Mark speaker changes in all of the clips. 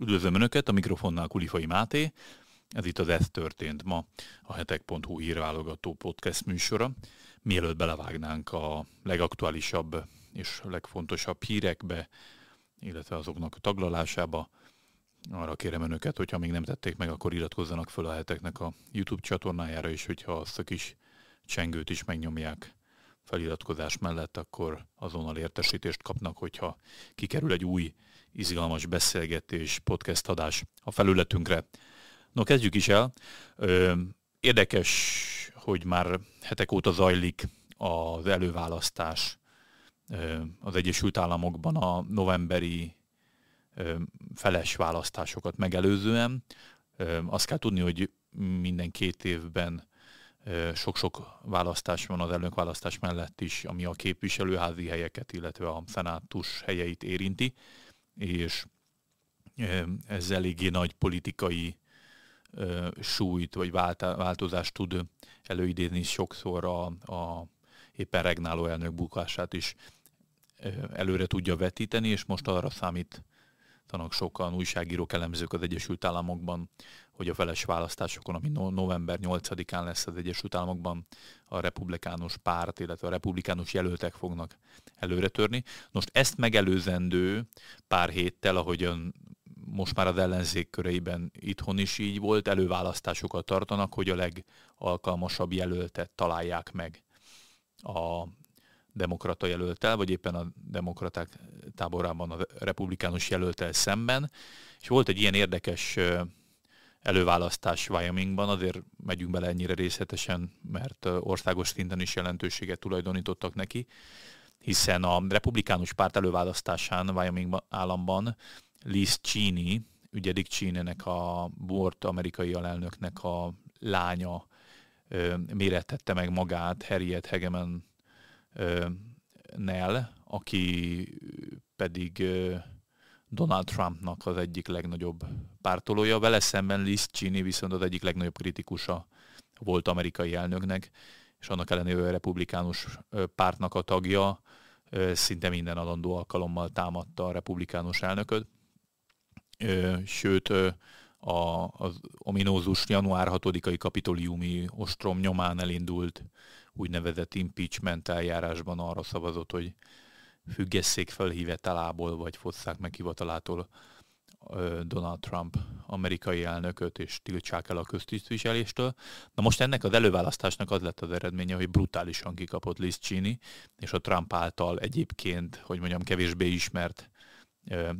Speaker 1: Üdvözlöm Önöket, a mikrofonnál Kulifai Máté. Ez itt az Ez történt ma, a hetek.hu írválogató podcast műsora. Mielőtt belevágnánk a legaktuálisabb és legfontosabb hírekbe, illetve azoknak a taglalásába, arra kérem Önöket, hogyha még nem tették meg, akkor iratkozzanak föl a heteknek a YouTube csatornájára, és hogyha azt a kis csengőt is megnyomják feliratkozás mellett, akkor azonnal értesítést kapnak, hogyha kikerül egy új izgalmas beszélgetés, podcast adás a felületünkre. No, kezdjük is el. Érdekes, hogy már hetek óta zajlik az előválasztás az Egyesült Államokban a novemberi feles választásokat megelőzően. Azt kell tudni, hogy minden két évben sok-sok választás van az elnökválasztás mellett is, ami a képviselőházi helyeket, illetve a szenátus helyeit érinti és ez eléggé nagy politikai súlyt vagy változást tud előidézni sokszor a, a éppen regnáló elnök bukását is előre tudja vetíteni, és most arra számít tanak sokan újságírók, elemzők az Egyesült Államokban, hogy a feles választásokon, ami november 8-án lesz az Egyesült Államokban, a republikánus párt, illetve a republikánus jelöltek fognak előre törni. Most ezt megelőzendő pár héttel, ahogyan most már az ellenzék köreiben itthon is így volt, előválasztásokat tartanak, hogy a legalkalmasabb jelöltet találják meg a demokrata jelöltel, vagy éppen a demokraták táborában a republikánus jelöltel szemben. És volt egy ilyen érdekes előválasztás Wyomingban, azért megyünk bele ennyire részletesen, mert országos szinten is jelentőséget tulajdonítottak neki, hiszen a republikánus párt előválasztásán Wyoming államban Liz Cheney, ugye Dick Cheneynek a bort amerikai alelnöknek a lánya mérettette meg magát Harriet Hegeman Nell, aki pedig Donald Trumpnak az egyik legnagyobb pártolója. Vele szemben Liz Cheney viszont az egyik legnagyobb kritikusa volt amerikai elnöknek, és annak ellenére a republikánus pártnak a tagja szinte minden alandó alkalommal támadta a republikánus elnököt. Sőt, a, az ominózus január 6-ai kapitoliumi ostrom nyomán elindult úgynevezett impeachment eljárásban arra szavazott, hogy függesszék fel hivatalából, vagy fosszák meg hivatalától Donald Trump amerikai elnököt, és tiltsák el a köztisztviseléstől. Na most ennek az előválasztásnak az lett az eredménye, hogy brutálisan kikapott Liz Cheney, és a Trump által egyébként, hogy mondjam, kevésbé ismert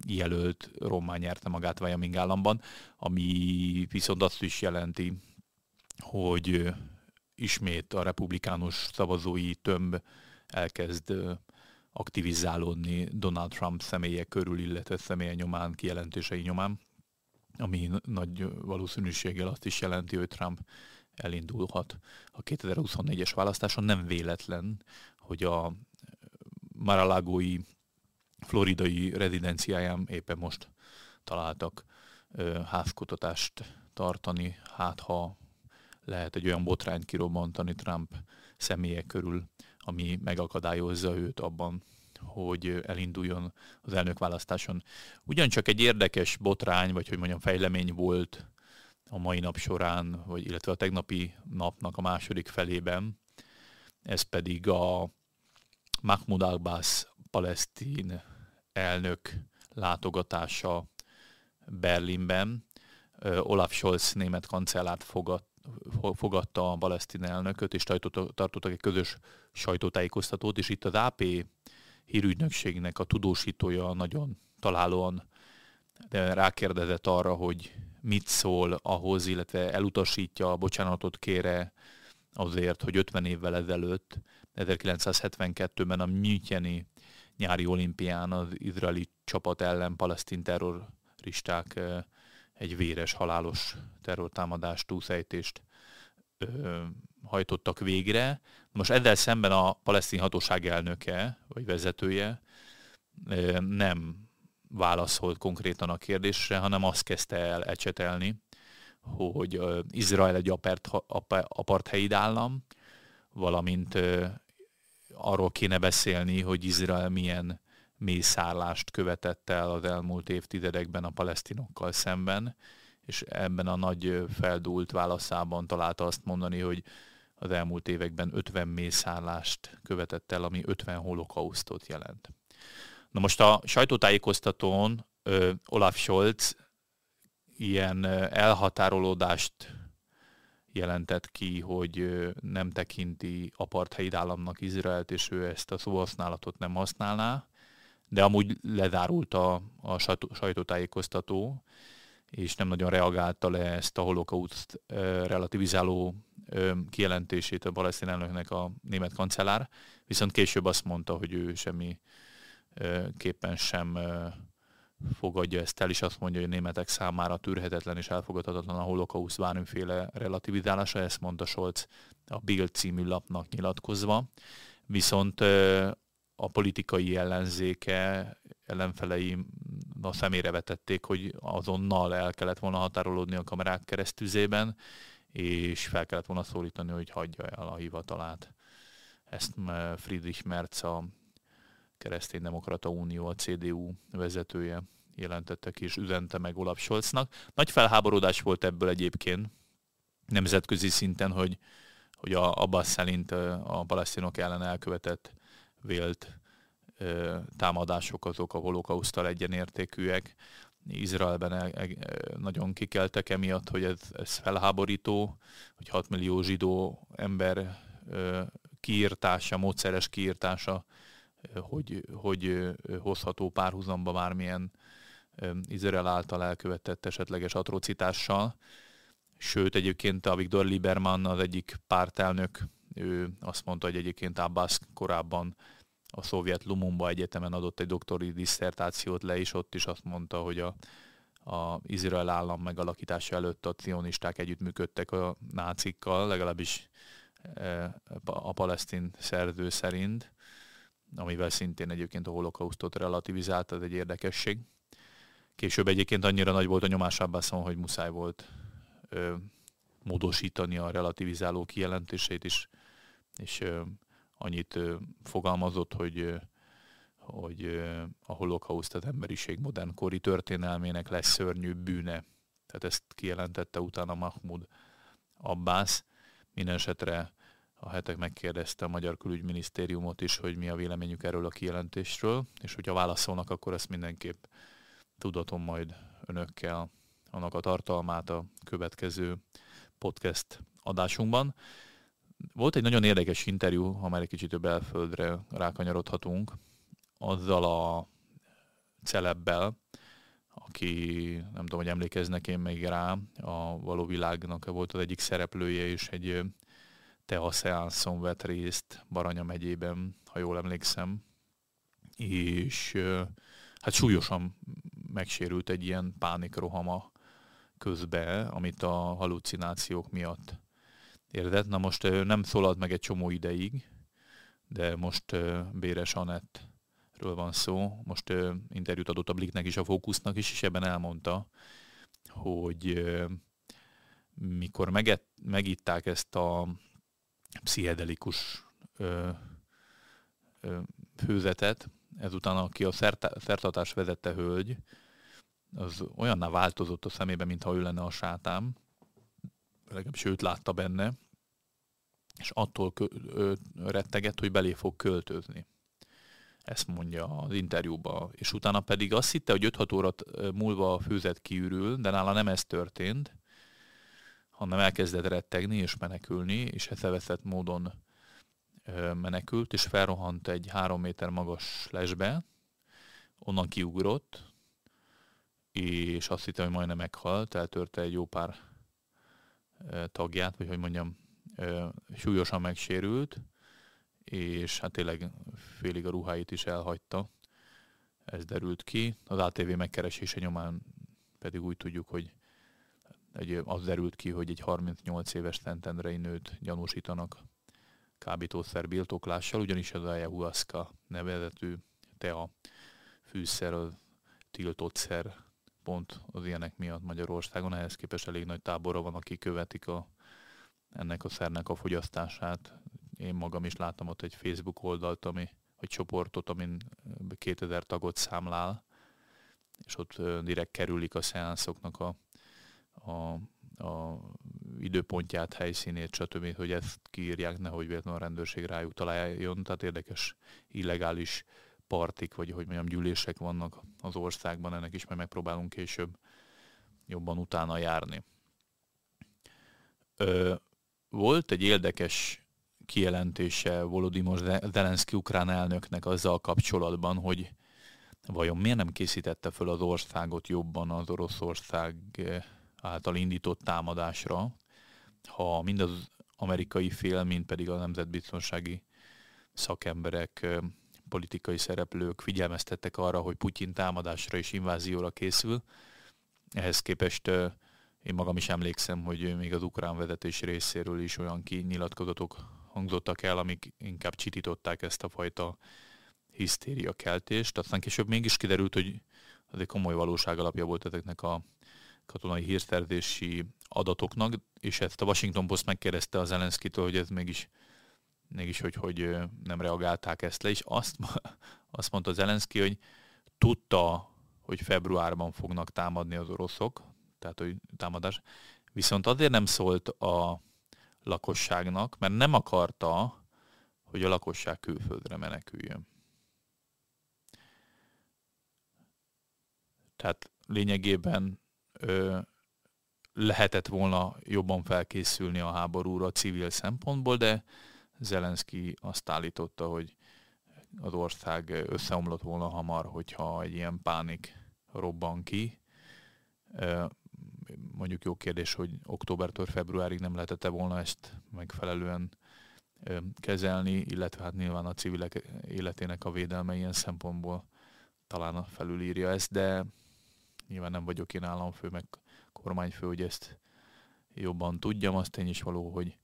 Speaker 1: jelölt Rommá nyerte magát Wyoming államban, ami viszont azt is jelenti, hogy ismét a republikánus szavazói tömb elkezd aktivizálódni Donald Trump személye körül, illetve személye nyomán, kijelentései nyomán, ami nagy valószínűséggel azt is jelenti, hogy Trump elindulhat a 2024-es választáson. Nem véletlen, hogy a Maralagói floridai rezidenciáján éppen most találtak házkutatást tartani, hát ha lehet egy olyan botrányt kirobbantani Trump személyek körül, ami megakadályozza őt abban, hogy elinduljon az elnökválasztáson. Ugyancsak egy érdekes botrány, vagy hogy mondjam, fejlemény volt a mai nap során, vagy illetve a tegnapi napnak a második felében, ez pedig a Mahmoud Abbas palesztin elnök látogatása Berlinben. Olaf Scholz német kancellárt fogad, fogadta a palesztin elnököt, és tartottak egy közös sajtótájékoztatót, és itt az AP hírügynökségnek a tudósítója nagyon találóan rákérdezett arra, hogy mit szól ahhoz, illetve elutasítja, a bocsánatot kére azért, hogy 50 évvel ezelőtt, 1972-ben a Müncheni nyári olimpián az izraeli csapat ellen palesztin terroristák eh, egy véres, halálos terrortámadást, túlszejtést ö, hajtottak végre. Most ezzel szemben a palesztin hatóság elnöke, vagy vezetője ö, nem válaszolt konkrétan a kérdésre, hanem azt kezdte el ecsetelni, hogy ö, Izrael egy apart, apartheid állam, valamint ö, arról kéne beszélni, hogy Izrael milyen mészárlást követett el az elmúlt évtizedekben a palesztinokkal szemben, és ebben a nagy feldúlt válaszában találta azt mondani, hogy az elmúlt években 50 mészárlást követett el, ami 50 holokausztot jelent. Na most a sajtótájékoztatón ö, Olaf Scholz ilyen elhatárolódást jelentett ki, hogy nem tekinti apartheid államnak Izraelt, és ő ezt a szóhasználatot nem használná, de amúgy lezárult a, a sajtótájékoztató, és nem nagyon reagálta le ezt a holokauszt relativizáló kijelentését a palesztin elnöknek a német kancellár, viszont később azt mondta, hogy ő semmi képpen sem fogadja ezt el, és azt mondja, hogy a németek számára tűrhetetlen és elfogadhatatlan a holokauszt bármiféle relativizálása, ezt mondta Scholz a Bild című lapnak nyilatkozva. Viszont a politikai ellenzéke ellenfelei a szemére vetették, hogy azonnal el kellett volna határolódni a kamerák keresztüzében, és fel kellett volna szólítani, hogy hagyja el a hivatalát. Ezt Friedrich Merz, a Kereszténydemokrata Unió, a CDU vezetője jelentette ki, és üzente meg Olaf Scholznak. Nagy felháborodás volt ebből egyébként nemzetközi szinten, hogy, hogy a Abbas szerint a palesztinok ellen elkövetett vélt támadások azok a holokausztal egyenértékűek. Izraelben el, el, nagyon kikeltek emiatt, hogy ez, ez felháborító, hogy 6 millió zsidó ember kiírtása, módszeres kiírtása, hogy, hogy hozható párhuzamba bármilyen Izrael által elkövetett esetleges atrocitással. Sőt, egyébként a Viktor Lieberman, az egyik pártelnök, ő azt mondta, hogy egyébként Abbas korábban a szovjet Lumumba Egyetemen adott egy doktori diszertációt le, és ott is azt mondta, hogy a, a Izrael állam megalakítása előtt a cionisták együttműködtek a nácikkal, legalábbis e, a palesztin szerző szerint, amivel szintén egyébként a holokausztot relativizált, ez egy érdekesség. Később egyébként annyira nagy volt a nyomás Abbason, hogy muszáj volt ö, módosítani a relativizáló kijelentését is, és annyit fogalmazott, hogy, hogy a holokauszt az emberiség modernkori történelmének lesz szörnyű bűne. Tehát ezt kijelentette utána Mahmud Abbas. Minden esetre a hetek megkérdezte a Magyar Külügyminisztériumot is, hogy mi a véleményük erről a kijelentésről, és hogyha válaszolnak, akkor ezt mindenképp tudatom majd önökkel annak a tartalmát a következő podcast adásunkban. Volt egy nagyon érdekes interjú, ha már egy kicsit több elföldre rákanyarodhatunk, azzal a celebbel, aki nem tudom, hogy emlékeznek én még rá, a való világnak volt az egyik szereplője, és egy Tea Seanson vett részt Baranya megyében, ha jól emlékszem, és hát súlyosan megsérült egy ilyen pánikrohama közbe, amit a halucinációk miatt Érted? Na most nem szólalt meg egy csomó ideig, de most Béres Anettről van szó. Most interjút adott a Bliknek is, a Fókusznak is, és ebben elmondta, hogy mikor meget, megitták ezt a pszichedelikus főzetet, ezután aki a szertartás vezette hölgy, az olyanná változott a szemébe, mintha ő lenne a sátám, legalábbis őt látta benne, és attól retteget, hogy belé fog költözni. Ezt mondja az interjúban. És utána pedig azt hitte, hogy 5-6 óra múlva a főzet kiürül, de nála nem ez történt, hanem elkezdett rettegni és menekülni, és eszeveszett módon menekült, és felrohant egy három méter magas lesbe, onnan kiugrott, és azt hitte, hogy majdnem meghalt, eltörte egy jó pár tagját, vagy hogy mondjam, súlyosan megsérült, és hát tényleg félig a ruháit is elhagyta. Ez derült ki. Az ATV megkeresése nyomán pedig úgy tudjuk, hogy egy, az derült ki, hogy egy 38 éves Szentendrei nőt gyanúsítanak kábítószer birtoklással, ugyanis ez a ayahuasca nevezetű tea fűszer, az tiltott szer pont az ilyenek miatt Magyarországon. Ehhez képest elég nagy tábora van, akik követik a, ennek a szernek a fogyasztását. Én magam is láttam ott egy Facebook oldalt, ami vagy csoportot, amin 2000 tagot számlál, és ott direkt kerülik a szeánszoknak a, a, a időpontját, helyszínét, stb., hogy ezt kiírják, nehogy véletlenül a rendőrség rájuk találjon. Tehát érdekes, illegális partik, vagy hogy mondjam, gyűlések vannak az országban, ennek is majd megpróbálunk később jobban utána járni. Ö, volt egy érdekes kijelentése Volodymyr Zelenszky ukrán elnöknek azzal kapcsolatban, hogy vajon miért nem készítette föl az országot jobban az Oroszország által indított támadásra, ha mind az amerikai fél, mind pedig a nemzetbiztonsági szakemberek, politikai szereplők figyelmeztettek arra, hogy Putyin támadásra és invázióra készül. Ehhez képest én magam is emlékszem, hogy még az ukrán vezetés részéről is olyan kinyilatkozatok hangzottak el, amik inkább csitították ezt a fajta hisztéria keltést. Aztán később mégis kiderült, hogy az egy komoly valóság alapja volt ezeknek a katonai hírszerzési adatoknak, és ezt a Washington Post megkérdezte az Zelenszkitől, hogy ez mégis, mégis hogy, hogy nem reagálták ezt le, és azt, azt mondta Zelenszky, hogy tudta, hogy februárban fognak támadni az oroszok, tehát hogy támadás, viszont azért nem szólt a lakosságnak, mert nem akarta, hogy a lakosság külföldre meneküljön. Tehát lényegében ö, lehetett volna jobban felkészülni a háborúra civil szempontból, de Zelenszky azt állította, hogy az ország összeomlott volna hamar, hogyha egy ilyen pánik robban ki. Mondjuk jó kérdés, hogy októbertől februárig nem lehetette volna ezt megfelelően kezelni, illetve hát nyilván a civilek életének a védelme ilyen szempontból talán felülírja ezt, de nyilván nem vagyok én államfő, meg kormányfő, hogy ezt jobban tudjam. Azt tény is való, hogy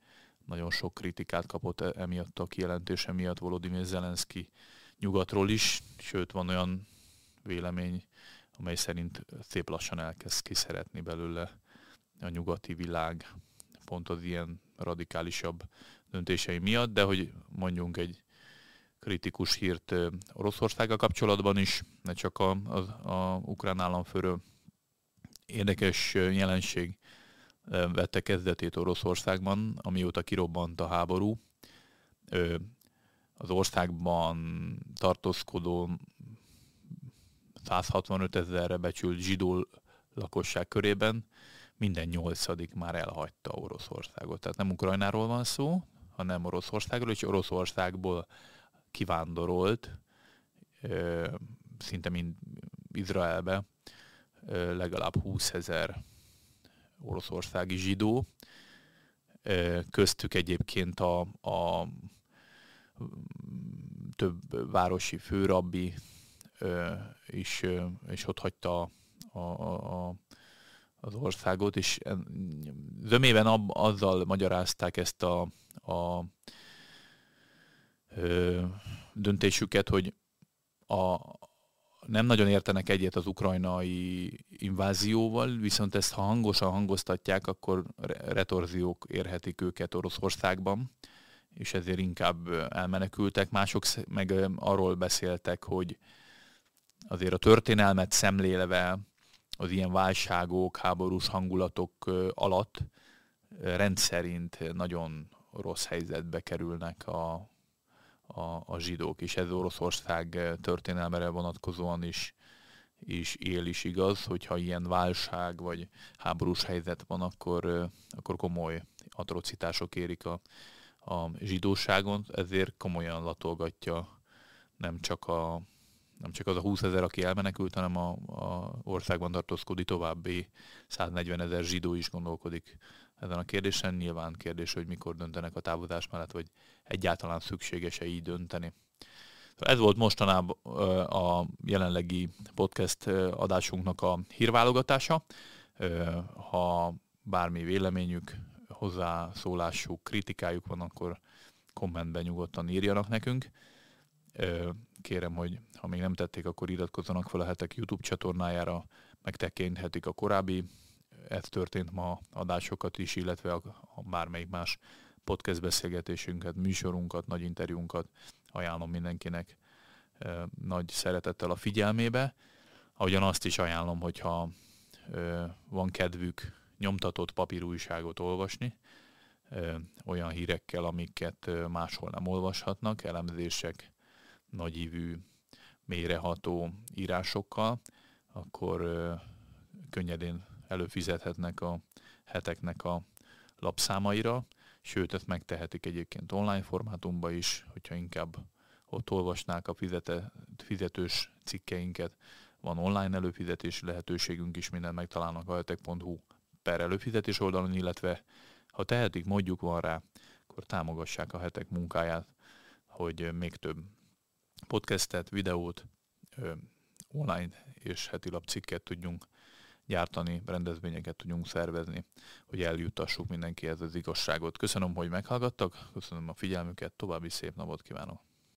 Speaker 1: nagyon sok kritikát kapott e- emiatt a kijelentése miatt Volodymyr Zelenszky nyugatról is, sőt van olyan vélemény, amely szerint szép lassan elkezd kiszeretni belőle a nyugati világ pont az ilyen radikálisabb döntései miatt, de hogy mondjunk egy kritikus hírt Oroszországgal kapcsolatban is, ne csak a, a, a ukrán államfőről. Érdekes jelenség vette kezdetét Oroszországban, amióta kirobbant a háború. Az országban tartózkodó 165 ezerre becsült zsidó lakosság körében minden nyolcadik már elhagyta Oroszországot. Tehát nem Ukrajnáról van szó, hanem Oroszországról, és Oroszországból kivándorolt, szinte mind Izraelbe, legalább 20 ezer oroszországi zsidó, köztük egyébként a, a több városi főrabbi is, és ott hagyta a, a, a, az országot, és zömében ab, azzal magyarázták ezt a, a döntésüket, hogy a, nem nagyon értenek egyet az ukrajnai invázióval, viszont ezt ha hangosan hangoztatják, akkor retorziók érhetik őket Oroszországban, és ezért inkább elmenekültek. Mások meg arról beszéltek, hogy azért a történelmet szemlélve az ilyen válságok, háborús hangulatok alatt rendszerint nagyon rossz helyzetbe kerülnek a, a, a zsidók, és ez Oroszország eh, történelmere vonatkozóan is, is él is igaz, hogyha ilyen válság vagy háborús helyzet van, akkor, eh, akkor komoly atrocitások érik a, a zsidóságon, ezért komolyan latolgatja nem csak, a, nem csak az a 20 ezer, aki elmenekült, hanem a, a országban tartózkodik további 140 ezer zsidó is gondolkodik ezen a kérdésen. Nyilván kérdés, hogy mikor döntenek a távozás mellett, vagy egyáltalán szükséges-e így dönteni. Ez volt mostanában a jelenlegi podcast adásunknak a hírválogatása. Ha bármi véleményük, hozzászólásuk, kritikájuk van, akkor kommentben nyugodtan írjanak nekünk. Kérem, hogy ha még nem tették, akkor iratkozzanak fel a hetek YouTube csatornájára, megtekinthetik a korábbi ez történt ma adásokat is, illetve a, a bármelyik más podcast beszélgetésünket, műsorunkat, nagy interjúnkat ajánlom mindenkinek nagy szeretettel a figyelmébe. Ahogyan azt is ajánlom, hogyha van kedvük nyomtatott papírújságot olvasni, olyan hírekkel, amiket máshol nem olvashatnak, elemzések, nagyívű, mélyreható írásokkal, akkor könnyedén előfizethetnek a heteknek a lapszámaira, sőt, ezt megtehetik egyébként online formátumban is, hogyha inkább ott olvasnák a fizete, fizetős cikkeinket. Van online előfizetési lehetőségünk is, minden megtalálnak a hetek.hu per előfizetés oldalon, illetve ha tehetik, mondjuk van rá, akkor támogassák a hetek munkáját, hogy még több podcastet, videót, online és heti lapcikket tudjunk gyártani, rendezvényeket tudjunk szervezni, hogy eljutassuk mindenkihez az igazságot. Köszönöm, hogy meghallgattak, köszönöm a figyelmüket, további szép napot kívánok!